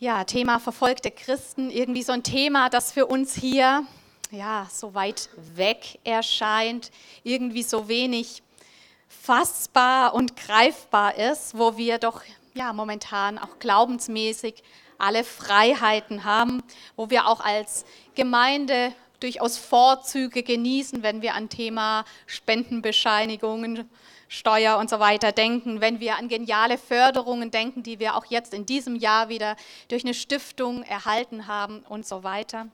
Ja, Thema verfolgte Christen, irgendwie so ein Thema, das für uns hier ja, so weit weg erscheint, irgendwie so wenig fassbar und greifbar ist, wo wir doch ja momentan auch glaubensmäßig alle Freiheiten haben, wo wir auch als Gemeinde durchaus Vorzüge genießen, wenn wir an Thema Spendenbescheinigungen Steuer und so weiter denken, wenn wir an geniale Förderungen denken, die wir auch jetzt in diesem Jahr wieder durch eine Stiftung erhalten haben und so weiter.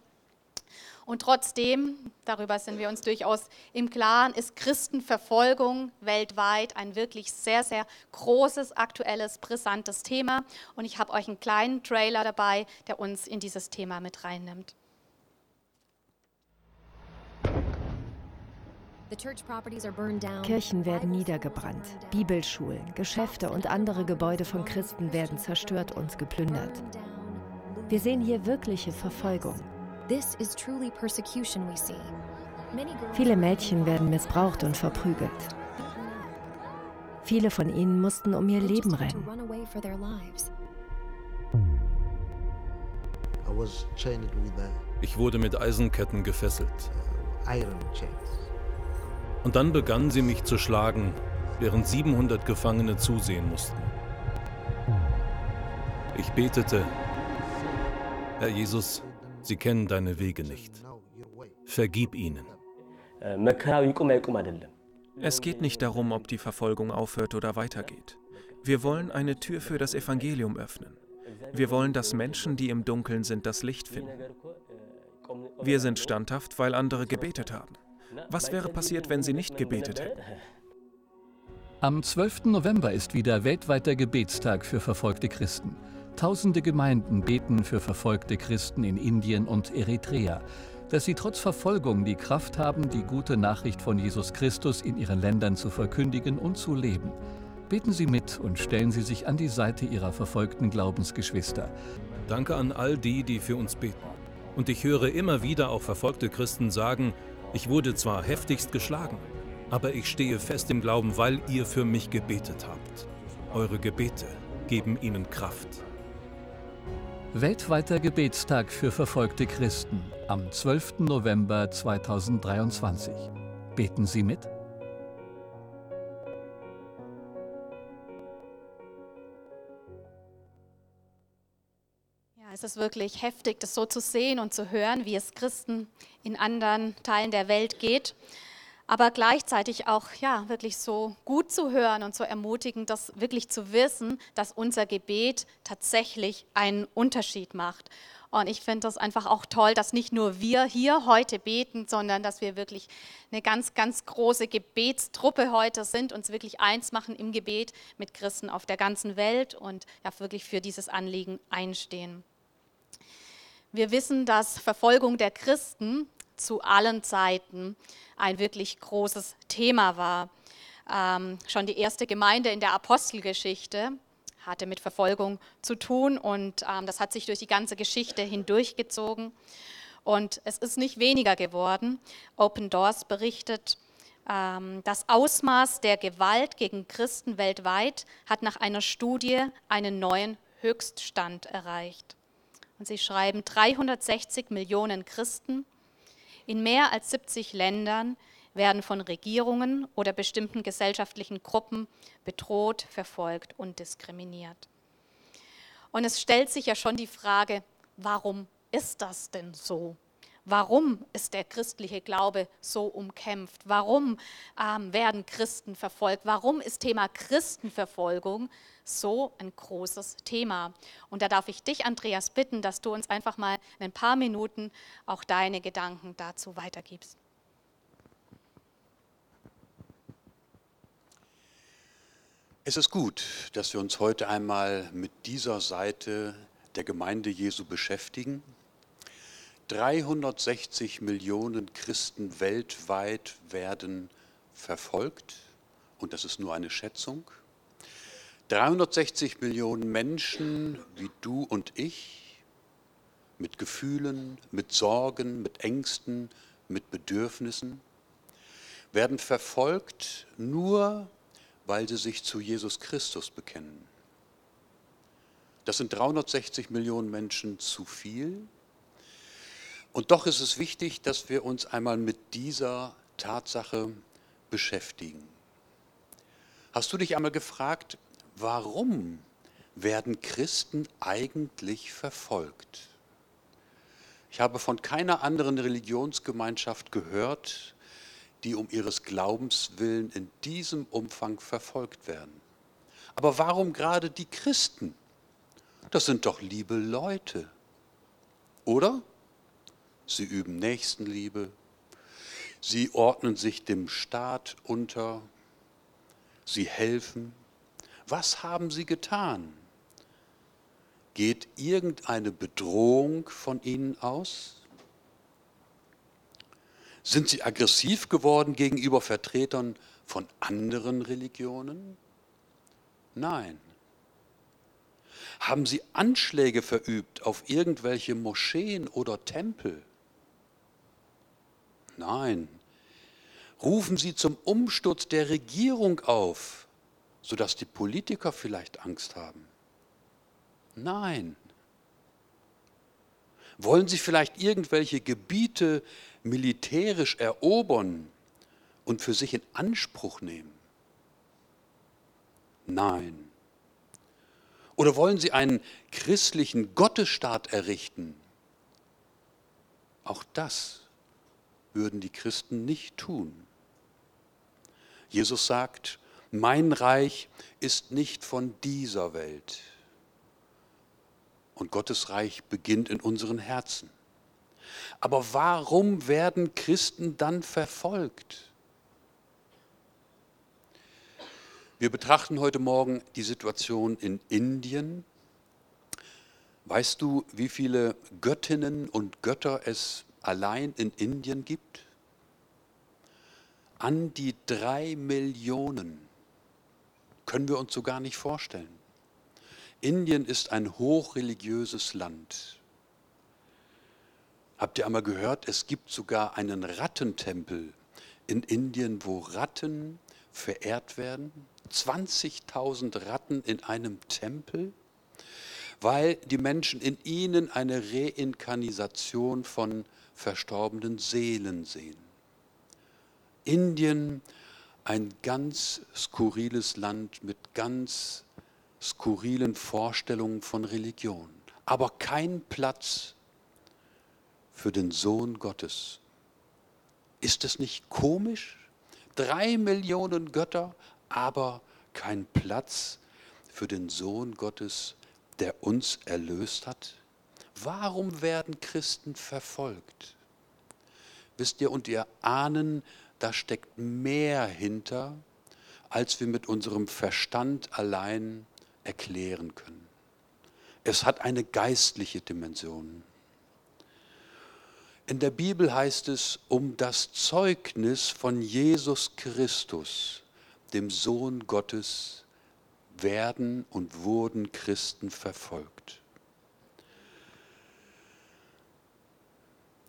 Und trotzdem, darüber sind wir uns durchaus im Klaren, ist Christenverfolgung weltweit ein wirklich sehr, sehr großes, aktuelles, brisantes Thema. Und ich habe euch einen kleinen Trailer dabei, der uns in dieses Thema mit reinnimmt. Kirchen werden niedergebrannt, Bibelschulen, Geschäfte und andere Gebäude von Christen werden zerstört und geplündert. Wir sehen hier wirkliche Verfolgung. Viele Mädchen werden missbraucht und verprügelt. Viele von ihnen mussten um ihr Leben rennen. Ich wurde mit Eisenketten gefesselt. Und dann begannen sie mich zu schlagen, während 700 Gefangene zusehen mussten. Ich betete, Herr Jesus, sie kennen deine Wege nicht. Vergib ihnen. Es geht nicht darum, ob die Verfolgung aufhört oder weitergeht. Wir wollen eine Tür für das Evangelium öffnen. Wir wollen, dass Menschen, die im Dunkeln sind, das Licht finden. Wir sind standhaft, weil andere gebetet haben. Was wäre passiert, wenn sie nicht gebetet hätten? Am 12. November ist wieder weltweiter Gebetstag für verfolgte Christen. Tausende Gemeinden beten für verfolgte Christen in Indien und Eritrea, dass sie trotz Verfolgung die Kraft haben, die gute Nachricht von Jesus Christus in ihren Ländern zu verkündigen und zu leben. Beten Sie mit und stellen Sie sich an die Seite Ihrer verfolgten Glaubensgeschwister. Danke an all die, die für uns beten. Und ich höre immer wieder auch verfolgte Christen sagen, ich wurde zwar heftigst geschlagen, aber ich stehe fest im Glauben, weil ihr für mich gebetet habt. Eure Gebete geben ihnen Kraft. Weltweiter Gebetstag für verfolgte Christen am 12. November 2023. Beten Sie mit? Es ist wirklich heftig, das so zu sehen und zu hören, wie es Christen in anderen Teilen der Welt geht. Aber gleichzeitig auch ja, wirklich so gut zu hören und so ermutigend, das wirklich zu wissen, dass unser Gebet tatsächlich einen Unterschied macht. Und ich finde das einfach auch toll, dass nicht nur wir hier heute beten, sondern dass wir wirklich eine ganz, ganz große Gebetstruppe heute sind, uns wirklich eins machen im Gebet mit Christen auf der ganzen Welt und ja wirklich für dieses Anliegen einstehen. Wir wissen, dass Verfolgung der Christen zu allen Zeiten ein wirklich großes Thema war. Ähm, schon die erste Gemeinde in der Apostelgeschichte hatte mit Verfolgung zu tun und ähm, das hat sich durch die ganze Geschichte hindurchgezogen. Und es ist nicht weniger geworden. Open Doors berichtet, ähm, das Ausmaß der Gewalt gegen Christen weltweit hat nach einer Studie einen neuen Höchststand erreicht. Und sie schreiben, 360 Millionen Christen in mehr als 70 Ländern werden von Regierungen oder bestimmten gesellschaftlichen Gruppen bedroht, verfolgt und diskriminiert. Und es stellt sich ja schon die Frage, warum ist das denn so? Warum ist der christliche Glaube so umkämpft? Warum ähm, werden Christen verfolgt? Warum ist Thema Christenverfolgung so ein großes Thema. Und da darf ich dich, Andreas, bitten, dass du uns einfach mal in ein paar Minuten auch deine Gedanken dazu weitergibst. Es ist gut, dass wir uns heute einmal mit dieser Seite der Gemeinde Jesu beschäftigen. 360 Millionen Christen weltweit werden verfolgt und das ist nur eine Schätzung. 360 Millionen Menschen wie du und ich, mit Gefühlen, mit Sorgen, mit Ängsten, mit Bedürfnissen, werden verfolgt nur, weil sie sich zu Jesus Christus bekennen. Das sind 360 Millionen Menschen zu viel. Und doch ist es wichtig, dass wir uns einmal mit dieser Tatsache beschäftigen. Hast du dich einmal gefragt, warum werden Christen eigentlich verfolgt? Ich habe von keiner anderen Religionsgemeinschaft gehört, die um ihres Glaubens willen in diesem Umfang verfolgt werden. Aber warum gerade die Christen? Das sind doch liebe Leute. Oder? Sie üben Nächstenliebe. Sie ordnen sich dem Staat unter. Sie helfen. Was haben sie getan? Geht irgendeine Bedrohung von ihnen aus? Sind sie aggressiv geworden gegenüber Vertretern von anderen Religionen? Nein. Haben sie Anschläge verübt auf irgendwelche Moscheen oder Tempel? Nein. Rufen sie zum Umsturz der Regierung auf, sodass die Politiker vielleicht Angst haben? Nein. Wollen sie vielleicht irgendwelche Gebiete militärisch erobern und für sich in Anspruch nehmen? Nein. Oder wollen sie einen christlichen Gottesstaat errichten? Auch das würden die Christen nicht tun. Jesus sagt, mein Reich ist nicht von dieser Welt. Und Gottes Reich beginnt in unseren Herzen. Aber warum werden Christen dann verfolgt? Wir betrachten heute Morgen die Situation in Indien. Weißt du, wie viele Göttinnen und Götter es allein in Indien gibt? An die drei Millionen. Können wir uns so gar nicht vorstellen. Indien ist ein hochreligiöses Land. Habt ihr einmal gehört, es gibt sogar einen Rattentempel in Indien, wo Ratten verehrt werden? 20.000 Ratten in einem Tempel? Weil die Menschen in ihnen eine Reinkarnisation von verstorbenen Seelen sehen. Indien, ein ganz skurriles Land mit ganz skurrilen Vorstellungen von Religion, aber kein Platz für den Sohn Gottes. Ist es nicht komisch? Drei Millionen Götter, aber kein Platz für den Sohn Gottes, der uns erlöst hat? Warum werden Christen verfolgt? Wisst ihr, und ihr ahnen, da steckt mehr hinter, als wir mit unserem Verstand allein erklären können. Es hat eine geistliche Dimension. In der Bibel heißt es, um das Zeugnis von Jesus Christus, dem Sohn Gottes, werden und wurden Christen verfolgt.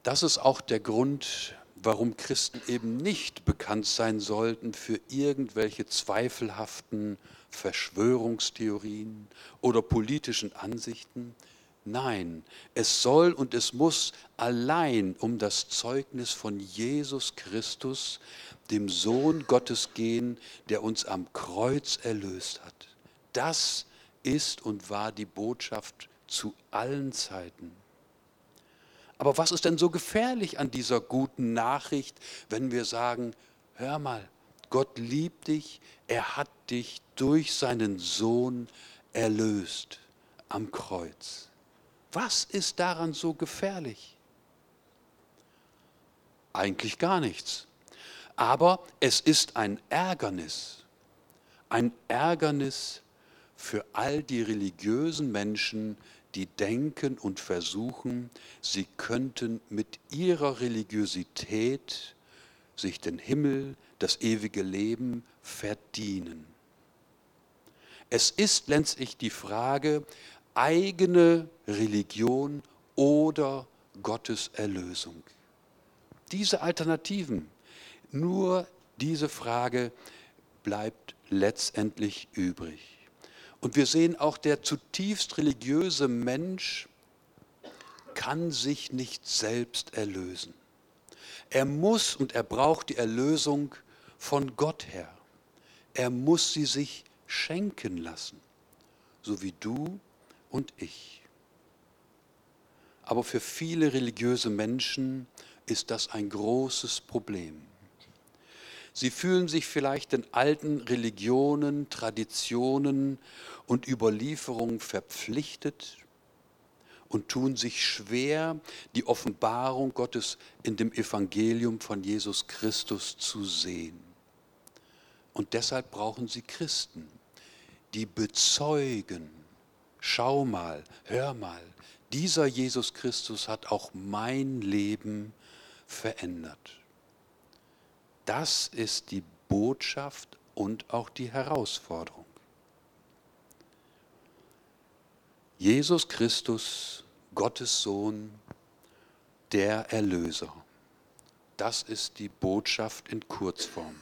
Das ist auch der Grund, warum Christen eben nicht bekannt sein sollten für irgendwelche zweifelhaften Verschwörungstheorien oder politischen Ansichten. Nein, es soll und es muss allein um das Zeugnis von Jesus Christus, dem Sohn Gottes gehen, der uns am Kreuz erlöst hat. Das ist und war die Botschaft zu allen Zeiten. Aber was ist denn so gefährlich an dieser guten Nachricht, wenn wir sagen, hör mal, Gott liebt dich, er hat dich durch seinen Sohn erlöst am Kreuz. Was ist daran so gefährlich? Eigentlich gar nichts. Aber es ist ein Ärgernis, ein Ärgernis für all die religiösen Menschen, die denken und versuchen, sie könnten mit ihrer Religiosität sich den Himmel, das ewige Leben verdienen. Es ist letztlich die Frage, eigene Religion oder Gottes Erlösung. Diese Alternativen, nur diese Frage bleibt letztendlich übrig. Und wir sehen auch, der zutiefst religiöse Mensch kann sich nicht selbst erlösen. Er muss und er braucht die Erlösung von Gott her. Er muss sie sich schenken lassen, so wie du und ich. Aber für viele religiöse Menschen ist das ein großes Problem. Sie fühlen sich vielleicht den alten Religionen, Traditionen und Überlieferungen verpflichtet und tun sich schwer, die Offenbarung Gottes in dem Evangelium von Jesus Christus zu sehen. Und deshalb brauchen sie Christen, die bezeugen, schau mal, hör mal, dieser Jesus Christus hat auch mein Leben verändert. Das ist die Botschaft und auch die Herausforderung. Jesus Christus, Gottes Sohn, der Erlöser. Das ist die Botschaft in Kurzform.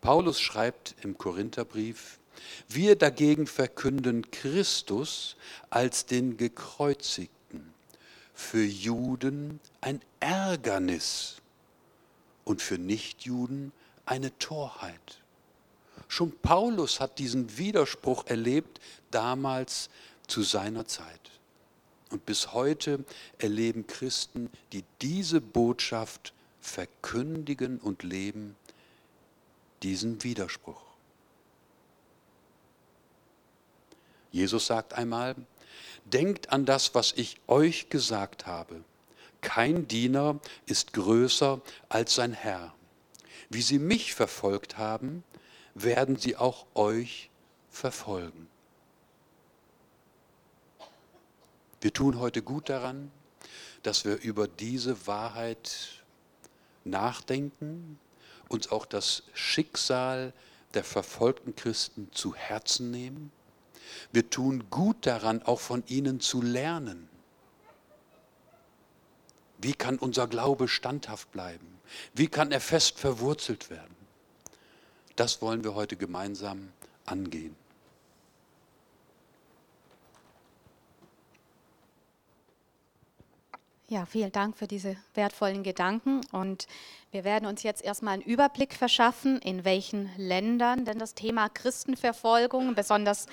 Paulus schreibt im Korintherbrief, wir dagegen verkünden Christus als den Gekreuzigten, für Juden ein Ärgernis und für Nichtjuden eine Torheit. Schon Paulus hat diesen Widerspruch erlebt, damals zu seiner Zeit. Und bis heute erleben Christen, die diese Botschaft verkündigen und leben, diesen Widerspruch. Jesus sagt einmal, denkt an das, was ich euch gesagt habe. Kein Diener ist größer als sein Herr. Wie sie mich verfolgt haben, werden sie auch euch verfolgen. Wir tun heute gut daran, dass wir über diese Wahrheit nachdenken, uns auch das Schicksal der verfolgten Christen zu Herzen nehmen. Wir tun gut daran, auch von ihnen zu lernen. Wie kann unser Glaube standhaft bleiben? Wie kann er fest verwurzelt werden? Das wollen wir heute gemeinsam angehen. Ja, vielen Dank für diese wertvollen Gedanken. Und wir werden uns jetzt erstmal einen Überblick verschaffen, in welchen Ländern denn das Thema Christenverfolgung besonders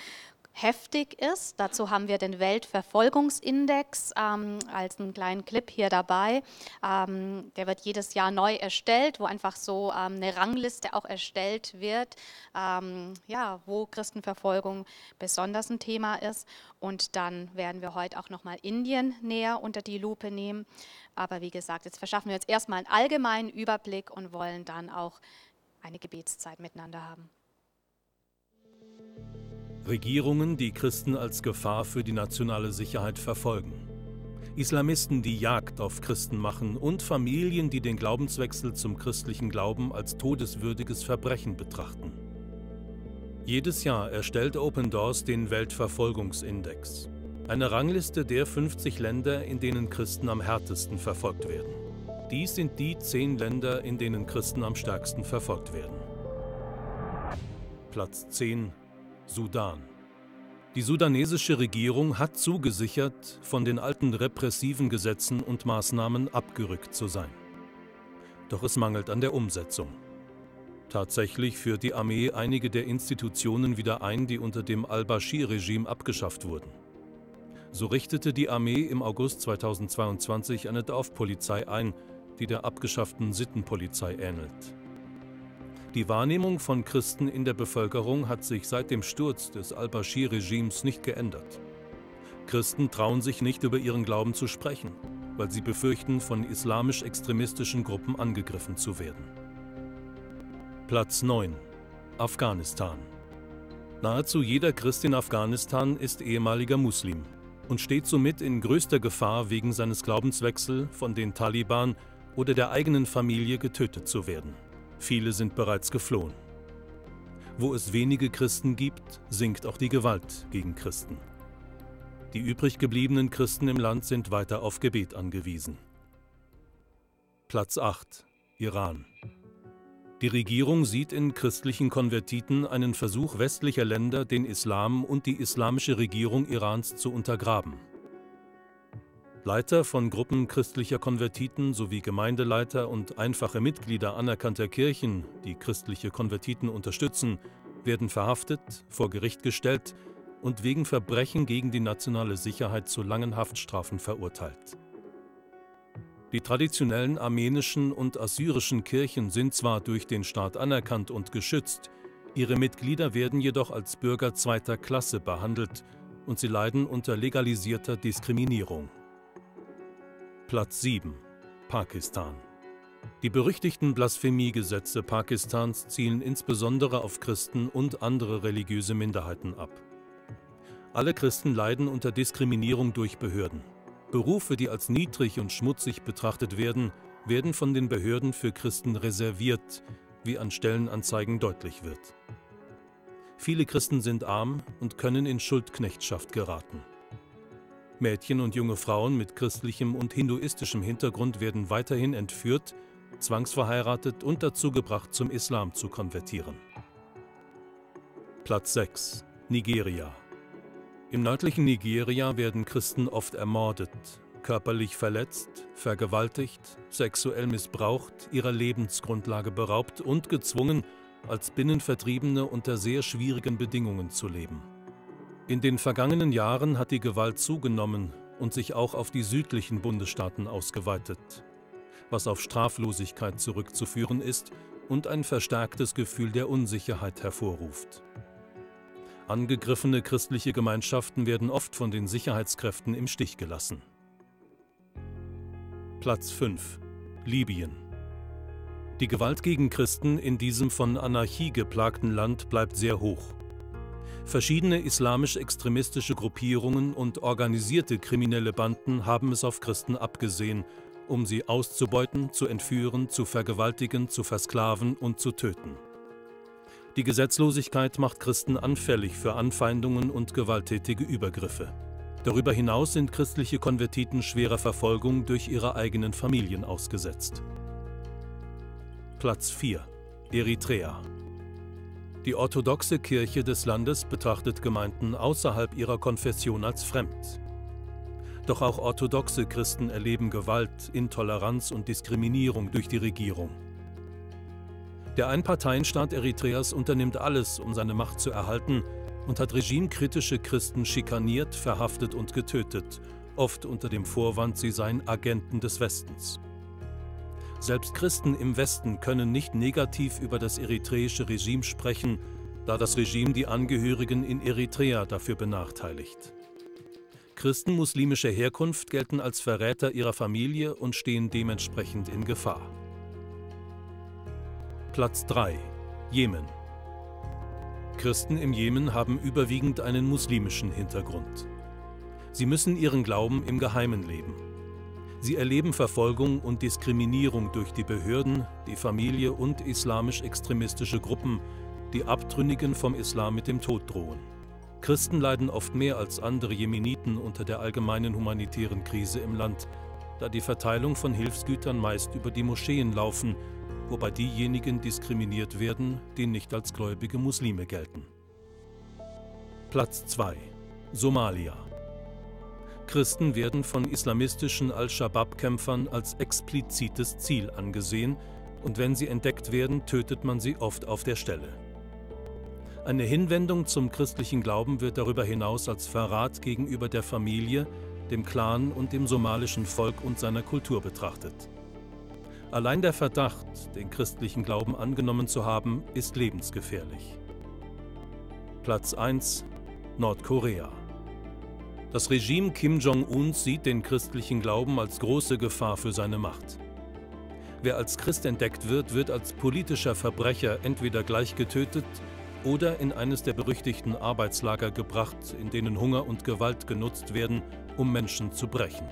heftig ist. Dazu haben wir den Weltverfolgungsindex ähm, als einen kleinen Clip hier dabei. Ähm, der wird jedes Jahr neu erstellt, wo einfach so ähm, eine Rangliste auch erstellt wird, ähm, ja, wo Christenverfolgung besonders ein Thema ist. Und dann werden wir heute auch nochmal Indien näher unter die Lupe nehmen. Aber wie gesagt, jetzt verschaffen wir uns erstmal einen allgemeinen Überblick und wollen dann auch eine Gebetszeit miteinander haben. Regierungen, die Christen als Gefahr für die nationale Sicherheit verfolgen. Islamisten, die Jagd auf Christen machen und Familien, die den Glaubenswechsel zum christlichen Glauben als todeswürdiges Verbrechen betrachten. Jedes Jahr erstellt Open Doors den Weltverfolgungsindex, eine Rangliste der 50 Länder, in denen Christen am härtesten verfolgt werden. Dies sind die zehn Länder, in denen Christen am stärksten verfolgt werden. Platz 10 Sudan. Die sudanesische Regierung hat zugesichert, von den alten repressiven Gesetzen und Maßnahmen abgerückt zu sein. Doch es mangelt an der Umsetzung. Tatsächlich führt die Armee einige der Institutionen wieder ein, die unter dem al-Bashir-Regime abgeschafft wurden. So richtete die Armee im August 2022 eine Dorfpolizei ein, die der abgeschafften Sittenpolizei ähnelt. Die Wahrnehmung von Christen in der Bevölkerung hat sich seit dem Sturz des al-Bashir-Regimes nicht geändert. Christen trauen sich nicht über ihren Glauben zu sprechen, weil sie befürchten, von islamisch-extremistischen Gruppen angegriffen zu werden. Platz 9 Afghanistan Nahezu jeder Christ in Afghanistan ist ehemaliger Muslim und steht somit in größter Gefahr, wegen seines Glaubenswechsels von den Taliban oder der eigenen Familie getötet zu werden. Viele sind bereits geflohen. Wo es wenige Christen gibt, sinkt auch die Gewalt gegen Christen. Die übrig gebliebenen Christen im Land sind weiter auf Gebet angewiesen. Platz 8 Iran Die Regierung sieht in christlichen Konvertiten einen Versuch westlicher Länder, den Islam und die islamische Regierung Irans zu untergraben. Leiter von Gruppen christlicher Konvertiten sowie Gemeindeleiter und einfache Mitglieder anerkannter Kirchen, die christliche Konvertiten unterstützen, werden verhaftet, vor Gericht gestellt und wegen Verbrechen gegen die nationale Sicherheit zu langen Haftstrafen verurteilt. Die traditionellen armenischen und assyrischen Kirchen sind zwar durch den Staat anerkannt und geschützt, ihre Mitglieder werden jedoch als Bürger zweiter Klasse behandelt und sie leiden unter legalisierter Diskriminierung. Platz 7 Pakistan Die berüchtigten Blasphemiegesetze Pakistans zielen insbesondere auf Christen und andere religiöse Minderheiten ab. Alle Christen leiden unter Diskriminierung durch Behörden. Berufe, die als niedrig und schmutzig betrachtet werden, werden von den Behörden für Christen reserviert, wie an Stellenanzeigen deutlich wird. Viele Christen sind arm und können in Schuldknechtschaft geraten. Mädchen und junge Frauen mit christlichem und hinduistischem Hintergrund werden weiterhin entführt, zwangsverheiratet und dazu gebracht, zum Islam zu konvertieren. Platz 6 Nigeria Im nördlichen Nigeria werden Christen oft ermordet, körperlich verletzt, vergewaltigt, sexuell missbraucht, ihrer Lebensgrundlage beraubt und gezwungen, als Binnenvertriebene unter sehr schwierigen Bedingungen zu leben. In den vergangenen Jahren hat die Gewalt zugenommen und sich auch auf die südlichen Bundesstaaten ausgeweitet, was auf Straflosigkeit zurückzuführen ist und ein verstärktes Gefühl der Unsicherheit hervorruft. Angegriffene christliche Gemeinschaften werden oft von den Sicherheitskräften im Stich gelassen. Platz 5 Libyen Die Gewalt gegen Christen in diesem von Anarchie geplagten Land bleibt sehr hoch. Verschiedene islamisch-extremistische Gruppierungen und organisierte kriminelle Banden haben es auf Christen abgesehen, um sie auszubeuten, zu entführen, zu vergewaltigen, zu versklaven und zu töten. Die Gesetzlosigkeit macht Christen anfällig für Anfeindungen und gewalttätige Übergriffe. Darüber hinaus sind christliche Konvertiten schwerer Verfolgung durch ihre eigenen Familien ausgesetzt. Platz 4 Eritrea die orthodoxe Kirche des Landes betrachtet Gemeinden außerhalb ihrer Konfession als fremd. Doch auch orthodoxe Christen erleben Gewalt, Intoleranz und Diskriminierung durch die Regierung. Der Einparteienstaat Eritreas unternimmt alles, um seine Macht zu erhalten und hat regimekritische Christen schikaniert, verhaftet und getötet, oft unter dem Vorwand, sie seien Agenten des Westens. Selbst Christen im Westen können nicht negativ über das eritreische Regime sprechen, da das Regime die Angehörigen in Eritrea dafür benachteiligt. Christen muslimischer Herkunft gelten als Verräter ihrer Familie und stehen dementsprechend in Gefahr. Platz 3 Jemen Christen im Jemen haben überwiegend einen muslimischen Hintergrund. Sie müssen ihren Glauben im Geheimen leben. Sie erleben Verfolgung und Diskriminierung durch die Behörden, die Familie und islamisch-extremistische Gruppen, die Abtrünnigen vom Islam mit dem Tod drohen. Christen leiden oft mehr als andere Jemeniten unter der allgemeinen humanitären Krise im Land, da die Verteilung von Hilfsgütern meist über die Moscheen laufen, wobei diejenigen diskriminiert werden, die nicht als gläubige Muslime gelten. Platz 2 Somalia Christen werden von islamistischen Al-Shabaab-Kämpfern als explizites Ziel angesehen und wenn sie entdeckt werden, tötet man sie oft auf der Stelle. Eine Hinwendung zum christlichen Glauben wird darüber hinaus als Verrat gegenüber der Familie, dem Clan und dem somalischen Volk und seiner Kultur betrachtet. Allein der Verdacht, den christlichen Glauben angenommen zu haben, ist lebensgefährlich. Platz 1 Nordkorea das Regime Kim Jong-uns sieht den christlichen Glauben als große Gefahr für seine Macht. Wer als Christ entdeckt wird, wird als politischer Verbrecher entweder gleich getötet oder in eines der berüchtigten Arbeitslager gebracht, in denen Hunger und Gewalt genutzt werden, um Menschen zu brechen.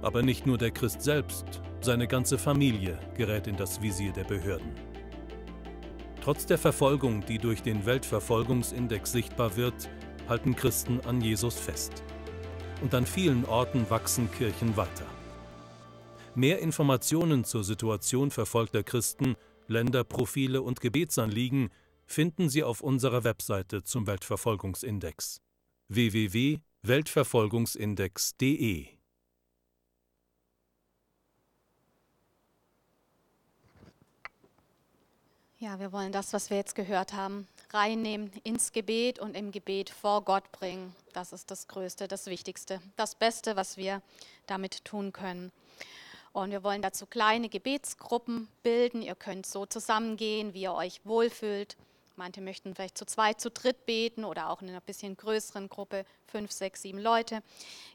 Aber nicht nur der Christ selbst, seine ganze Familie gerät in das Visier der Behörden. Trotz der Verfolgung, die durch den Weltverfolgungsindex sichtbar wird, halten Christen an Jesus fest und an vielen Orten wachsen Kirchen weiter. Mehr Informationen zur Situation verfolgter Christen Länderprofile und Gebetsanliegen finden Sie auf unserer Webseite zum Weltverfolgungsindex www.weltverfolgungsindex.de. Ja, wir wollen das, was wir jetzt gehört haben, reinnehmen ins Gebet und im Gebet vor Gott bringen. Das ist das Größte, das Wichtigste, das Beste, was wir damit tun können. Und wir wollen dazu kleine Gebetsgruppen bilden. Ihr könnt so zusammengehen, wie ihr euch wohlfühlt. Manche möchten vielleicht zu zweit, zu dritt beten oder auch in einer bisschen größeren Gruppe, fünf, sechs, sieben Leute.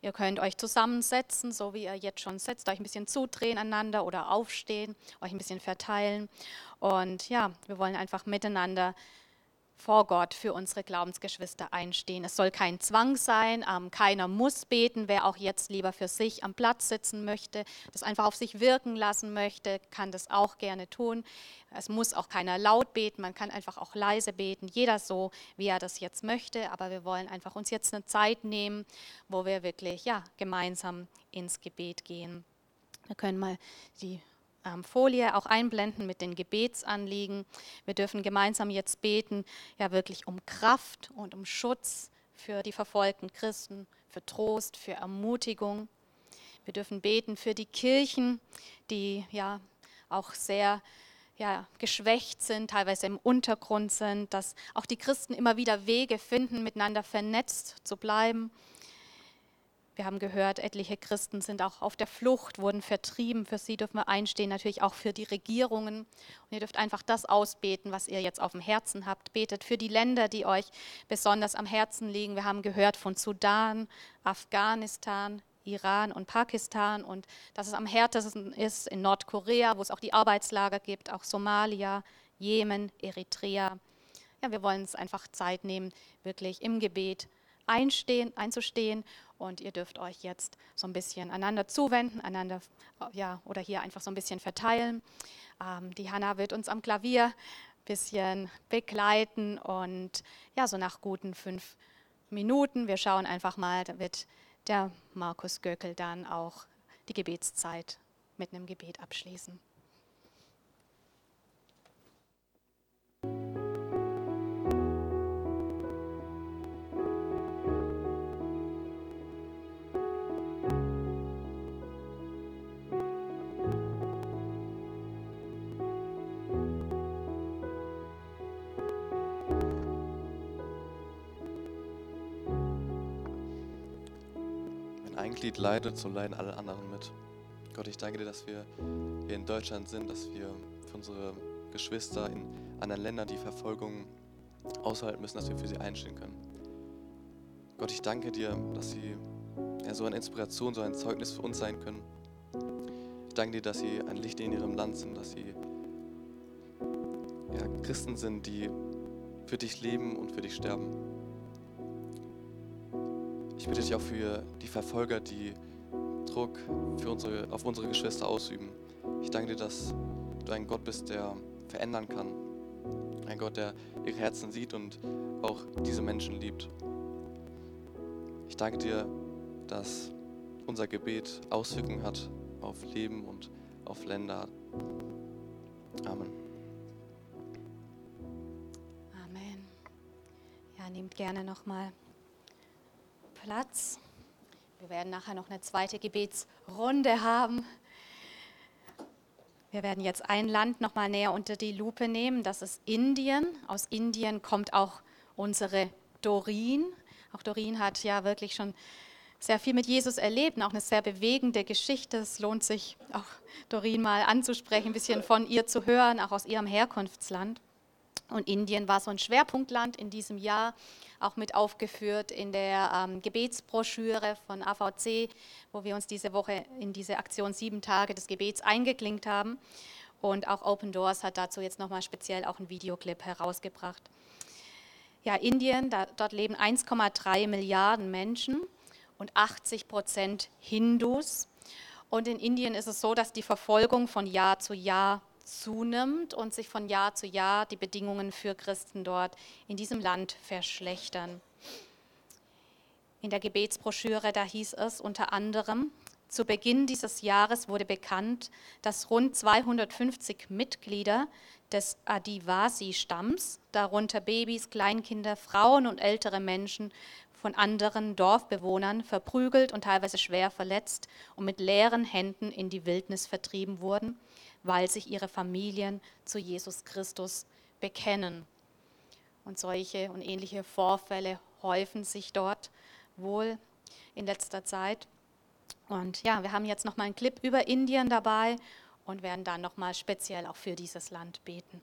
Ihr könnt euch zusammensetzen, so wie ihr jetzt schon setzt, euch ein bisschen zudrehen einander oder aufstehen, euch ein bisschen verteilen. Und ja, wir wollen einfach miteinander vor Gott für unsere Glaubensgeschwister einstehen. Es soll kein Zwang sein, ähm, keiner muss beten. Wer auch jetzt lieber für sich am Platz sitzen möchte, das einfach auf sich wirken lassen möchte, kann das auch gerne tun. Es muss auch keiner laut beten, man kann einfach auch leise beten, jeder so, wie er das jetzt möchte. Aber wir wollen einfach uns jetzt eine Zeit nehmen, wo wir wirklich ja, gemeinsam ins Gebet gehen. Wir können mal die Folie auch einblenden mit den Gebetsanliegen. Wir dürfen gemeinsam jetzt beten, ja wirklich um Kraft und um Schutz für die verfolgten Christen, für Trost, für Ermutigung. Wir dürfen beten für die Kirchen, die ja auch sehr ja, geschwächt sind, teilweise im Untergrund sind, dass auch die Christen immer wieder Wege finden, miteinander vernetzt zu bleiben wir haben gehört, etliche Christen sind auch auf der Flucht, wurden vertrieben. Für sie dürfen wir einstehen, natürlich auch für die Regierungen. Und ihr dürft einfach das ausbeten, was ihr jetzt auf dem Herzen habt. Betet für die Länder, die euch besonders am Herzen liegen. Wir haben gehört von Sudan, Afghanistan, Iran und Pakistan und dass es am härtesten ist in Nordkorea, wo es auch die Arbeitslager gibt, auch Somalia, Jemen, Eritrea. Ja, wir wollen uns einfach Zeit nehmen, wirklich im Gebet einstehen, einzustehen und ihr dürft euch jetzt so ein bisschen einander zuwenden, einander ja, oder hier einfach so ein bisschen verteilen. Ähm, die Hanna wird uns am Klavier ein bisschen begleiten und ja, so nach guten fünf Minuten, wir schauen einfach mal, da wird der Markus Göckel dann auch die Gebetszeit mit einem Gebet abschließen. Glied leidet, so leiden alle anderen mit. Gott, ich danke dir, dass wir hier in Deutschland sind, dass wir für unsere Geschwister in anderen Ländern, die Verfolgung aushalten müssen, dass wir für sie einstehen können. Gott, ich danke dir, dass sie ja, so eine Inspiration, so ein Zeugnis für uns sein können. Ich danke dir, dass sie ein Licht in ihrem Land sind, dass sie ja, Christen sind, die für dich leben und für dich sterben. Ich bitte dich auch für die Verfolger, die Druck für unsere, auf unsere Geschwister ausüben. Ich danke dir, dass du ein Gott bist, der verändern kann. Ein Gott, der ihre Herzen sieht und auch diese Menschen liebt. Ich danke dir, dass unser Gebet Auswirkungen hat auf Leben und auf Länder. Amen. Amen. Ja, nehmt gerne nochmal Platz. Wir werden nachher noch eine zweite Gebetsrunde haben. Wir werden jetzt ein Land noch mal näher unter die Lupe nehmen. Das ist Indien. Aus Indien kommt auch unsere Dorin. Auch Dorin hat ja wirklich schon sehr viel mit Jesus erlebt und auch eine sehr bewegende Geschichte. Es lohnt sich auch Dorin mal anzusprechen, ein bisschen von ihr zu hören, auch aus ihrem Herkunftsland. Und Indien war so ein Schwerpunktland in diesem Jahr, auch mit aufgeführt in der ähm, Gebetsbroschüre von AVC, wo wir uns diese Woche in diese Aktion sieben Tage des Gebets eingeklinkt haben. Und auch Open Doors hat dazu jetzt nochmal speziell auch einen Videoclip herausgebracht. Ja, Indien, da, dort leben 1,3 Milliarden Menschen und 80 Prozent Hindus. Und in Indien ist es so, dass die Verfolgung von Jahr zu Jahr zunimmt und sich von Jahr zu Jahr die Bedingungen für Christen dort in diesem Land verschlechtern. In der Gebetsbroschüre, da hieß es unter anderem, zu Beginn dieses Jahres wurde bekannt, dass rund 250 Mitglieder des Adivasi-Stamms, darunter Babys, Kleinkinder, Frauen und ältere Menschen, von anderen Dorfbewohnern verprügelt und teilweise schwer verletzt und mit leeren Händen in die Wildnis vertrieben wurden, weil sich ihre Familien zu Jesus Christus bekennen. Und solche und ähnliche Vorfälle häufen sich dort wohl in letzter Zeit. Und ja, wir haben jetzt noch mal einen Clip über Indien dabei und werden dann noch mal speziell auch für dieses Land beten.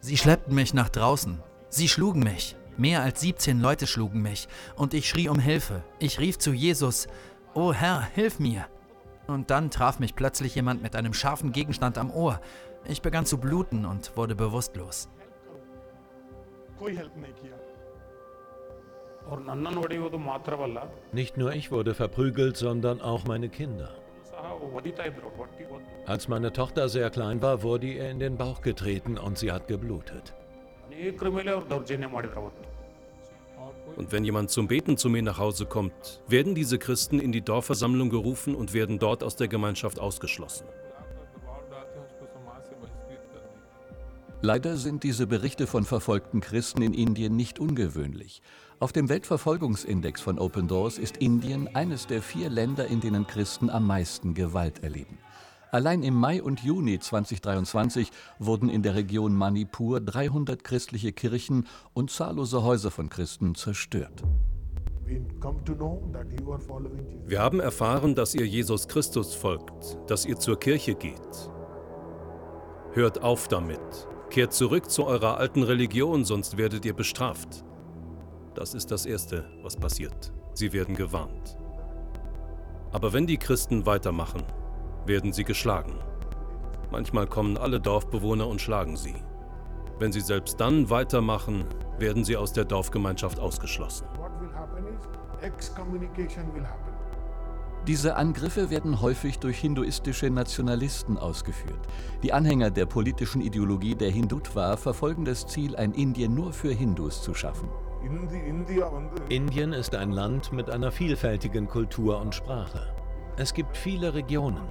Sie schleppten mich nach draußen. Sie schlugen mich. Mehr als 17 Leute schlugen mich. Und ich schrie um Hilfe. Ich rief zu Jesus, Oh Herr, hilf mir. Und dann traf mich plötzlich jemand mit einem scharfen Gegenstand am Ohr. Ich begann zu bluten und wurde bewusstlos. Nicht nur ich wurde verprügelt, sondern auch meine Kinder. Als meine Tochter sehr klein war, wurde ihr in den Bauch getreten und sie hat geblutet. Und wenn jemand zum Beten zu mir nach Hause kommt, werden diese Christen in die Dorfversammlung gerufen und werden dort aus der Gemeinschaft ausgeschlossen. Leider sind diese Berichte von verfolgten Christen in Indien nicht ungewöhnlich. Auf dem Weltverfolgungsindex von Open Doors ist Indien eines der vier Länder, in denen Christen am meisten Gewalt erleben. Allein im Mai und Juni 2023 wurden in der Region Manipur 300 christliche Kirchen und zahllose Häuser von Christen zerstört. Wir haben erfahren, dass ihr Jesus Christus folgt, dass ihr zur Kirche geht. Hört auf damit. Kehrt zurück zu eurer alten Religion, sonst werdet ihr bestraft. Das ist das Erste, was passiert. Sie werden gewarnt. Aber wenn die Christen weitermachen, werden sie geschlagen. Manchmal kommen alle Dorfbewohner und schlagen sie. Wenn sie selbst dann weitermachen, werden sie aus der Dorfgemeinschaft ausgeschlossen. Diese Angriffe werden häufig durch hinduistische Nationalisten ausgeführt. Die Anhänger der politischen Ideologie der Hindutva verfolgen das Ziel, ein Indien nur für Hindus zu schaffen. Indien ist ein Land mit einer vielfältigen Kultur und Sprache. Es gibt viele Regionen.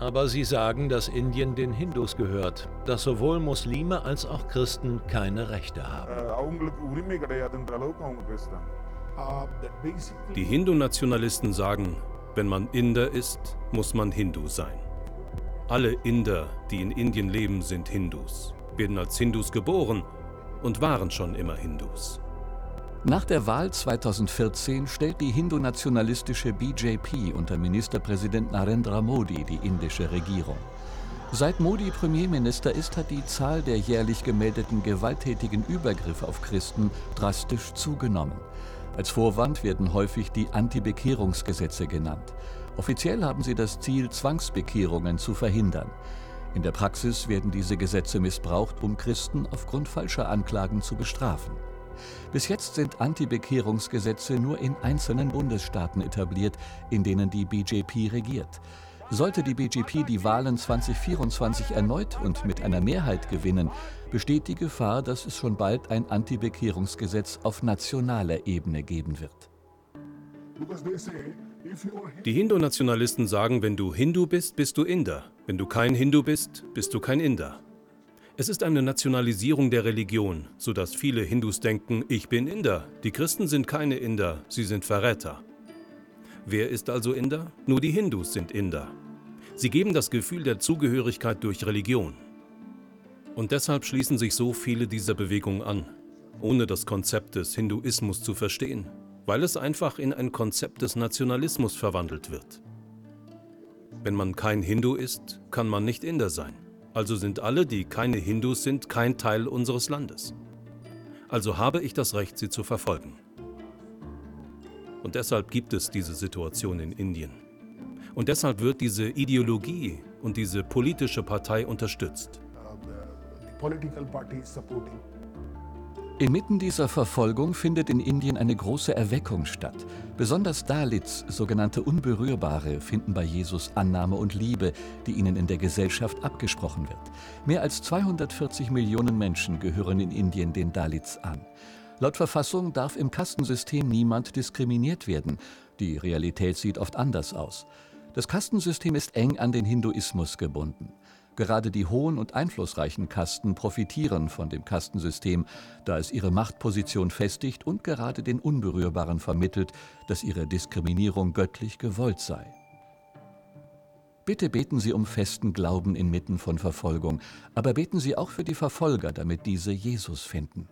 Aber sie sagen, dass Indien den Hindus gehört, dass sowohl Muslime als auch Christen keine Rechte haben. Die Hindu-Nationalisten sagen, wenn man Inder ist, muss man Hindu sein. Alle Inder, die in Indien leben, sind Hindus, werden als Hindus geboren und waren schon immer Hindus. Nach der Wahl 2014 stellt die hindu-nationalistische BJP unter Ministerpräsident Narendra Modi die indische Regierung. Seit Modi Premierminister ist, hat die Zahl der jährlich gemeldeten gewalttätigen Übergriffe auf Christen drastisch zugenommen. Als Vorwand werden häufig die Antibekehrungsgesetze genannt. Offiziell haben sie das Ziel, Zwangsbekehrungen zu verhindern. In der Praxis werden diese Gesetze missbraucht, um Christen aufgrund falscher Anklagen zu bestrafen. Bis jetzt sind Antibekehrungsgesetze nur in einzelnen Bundesstaaten etabliert, in denen die BJP regiert. Sollte die BJP die Wahlen 2024 erneut und mit einer Mehrheit gewinnen, besteht die Gefahr, dass es schon bald ein Antibekehrungsgesetz auf nationaler Ebene geben wird. Die Hindu-Nationalisten sagen, wenn du Hindu bist, bist du Inder. Wenn du kein Hindu bist, bist du kein Inder. Es ist eine Nationalisierung der Religion, sodass viele Hindus denken, ich bin Inder. Die Christen sind keine Inder, sie sind Verräter. Wer ist also Inder? Nur die Hindus sind Inder. Sie geben das Gefühl der Zugehörigkeit durch Religion. Und deshalb schließen sich so viele dieser Bewegungen an, ohne das Konzept des Hinduismus zu verstehen, weil es einfach in ein Konzept des Nationalismus verwandelt wird. Wenn man kein Hindu ist, kann man nicht Inder sein. Also sind alle, die keine Hindus sind, kein Teil unseres Landes. Also habe ich das Recht, sie zu verfolgen. Und deshalb gibt es diese Situation in Indien. Und deshalb wird diese Ideologie und diese politische Partei unterstützt. Inmitten dieser Verfolgung findet in Indien eine große Erweckung statt. Besonders Dalits, sogenannte Unberührbare, finden bei Jesus Annahme und Liebe, die ihnen in der Gesellschaft abgesprochen wird. Mehr als 240 Millionen Menschen gehören in Indien den Dalits an. Laut Verfassung darf im Kastensystem niemand diskriminiert werden. Die Realität sieht oft anders aus. Das Kastensystem ist eng an den Hinduismus gebunden. Gerade die hohen und einflussreichen Kasten profitieren von dem Kastensystem, da es ihre Machtposition festigt und gerade den Unberührbaren vermittelt, dass ihre Diskriminierung göttlich gewollt sei. Bitte beten Sie um festen Glauben inmitten von Verfolgung, aber beten Sie auch für die Verfolger, damit diese Jesus finden.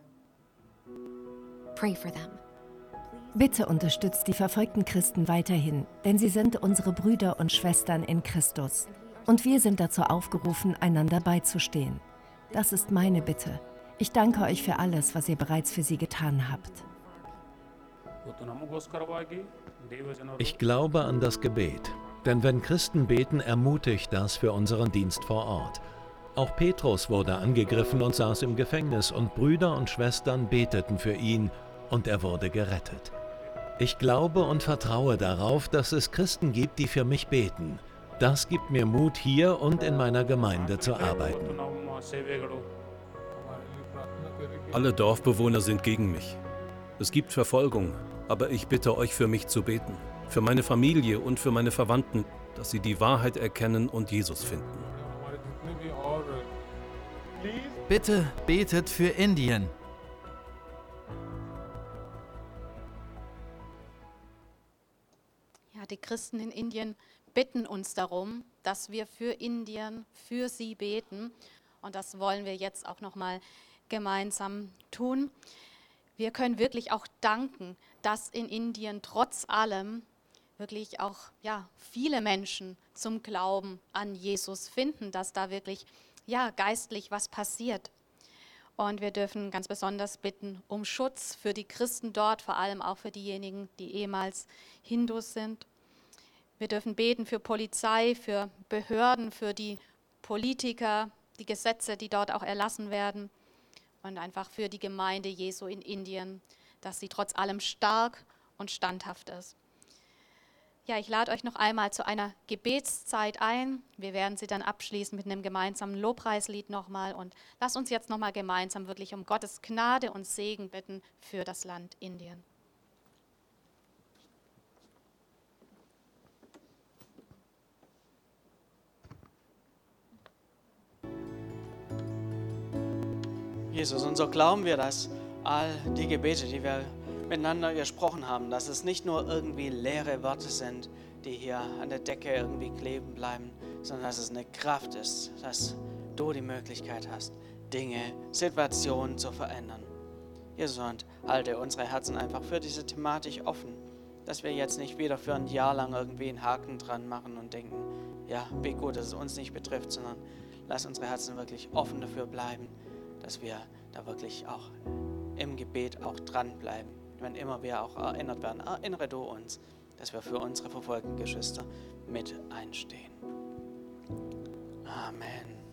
Bitte unterstützt die verfolgten Christen weiterhin, denn sie sind unsere Brüder und Schwestern in Christus. Und wir sind dazu aufgerufen, einander beizustehen. Das ist meine Bitte. Ich danke euch für alles, was ihr bereits für sie getan habt. Ich glaube an das Gebet, denn wenn Christen beten, ermutigt das für unseren Dienst vor Ort. Auch Petrus wurde angegriffen und saß im Gefängnis und Brüder und Schwestern beteten für ihn und er wurde gerettet. Ich glaube und vertraue darauf, dass es Christen gibt, die für mich beten. Das gibt mir Mut, hier und in meiner Gemeinde zu arbeiten. Alle Dorfbewohner sind gegen mich. Es gibt Verfolgung, aber ich bitte euch für mich zu beten, für meine Familie und für meine Verwandten, dass sie die Wahrheit erkennen und Jesus finden. Bitte betet für Indien. Ja, die Christen in Indien bitten uns darum, dass wir für Indien, für sie beten. Und das wollen wir jetzt auch nochmal gemeinsam tun. Wir können wirklich auch danken, dass in Indien trotz allem wirklich auch ja, viele Menschen zum Glauben an Jesus finden, dass da wirklich ja, geistlich was passiert. Und wir dürfen ganz besonders bitten um Schutz für die Christen dort, vor allem auch für diejenigen, die ehemals Hindus sind. Wir dürfen beten für Polizei, für Behörden, für die Politiker, die Gesetze, die dort auch erlassen werden und einfach für die Gemeinde Jesu in Indien, dass sie trotz allem stark und standhaft ist. Ja, ich lade euch noch einmal zu einer Gebetszeit ein. Wir werden sie dann abschließen mit einem gemeinsamen Lobpreislied nochmal. Und lass uns jetzt nochmal gemeinsam wirklich um Gottes Gnade und Segen bitten für das Land Indien. Jesus, und so glauben wir, dass all die Gebete, die wir miteinander gesprochen haben, dass es nicht nur irgendwie leere Worte sind, die hier an der Decke irgendwie kleben bleiben, sondern dass es eine Kraft ist, dass du die Möglichkeit hast, Dinge, Situationen zu verändern. Jesus, und halte unsere Herzen einfach für diese Thematik offen, dass wir jetzt nicht wieder für ein Jahr lang irgendwie einen Haken dran machen und denken, ja, wie gut, dass es uns nicht betrifft, sondern lass unsere Herzen wirklich offen dafür bleiben, dass wir da wirklich auch im Gebet auch dranbleiben wenn immer wir auch erinnert werden, erinnere du uns, dass wir für unsere verfolgten Geschwister mit einstehen. Amen.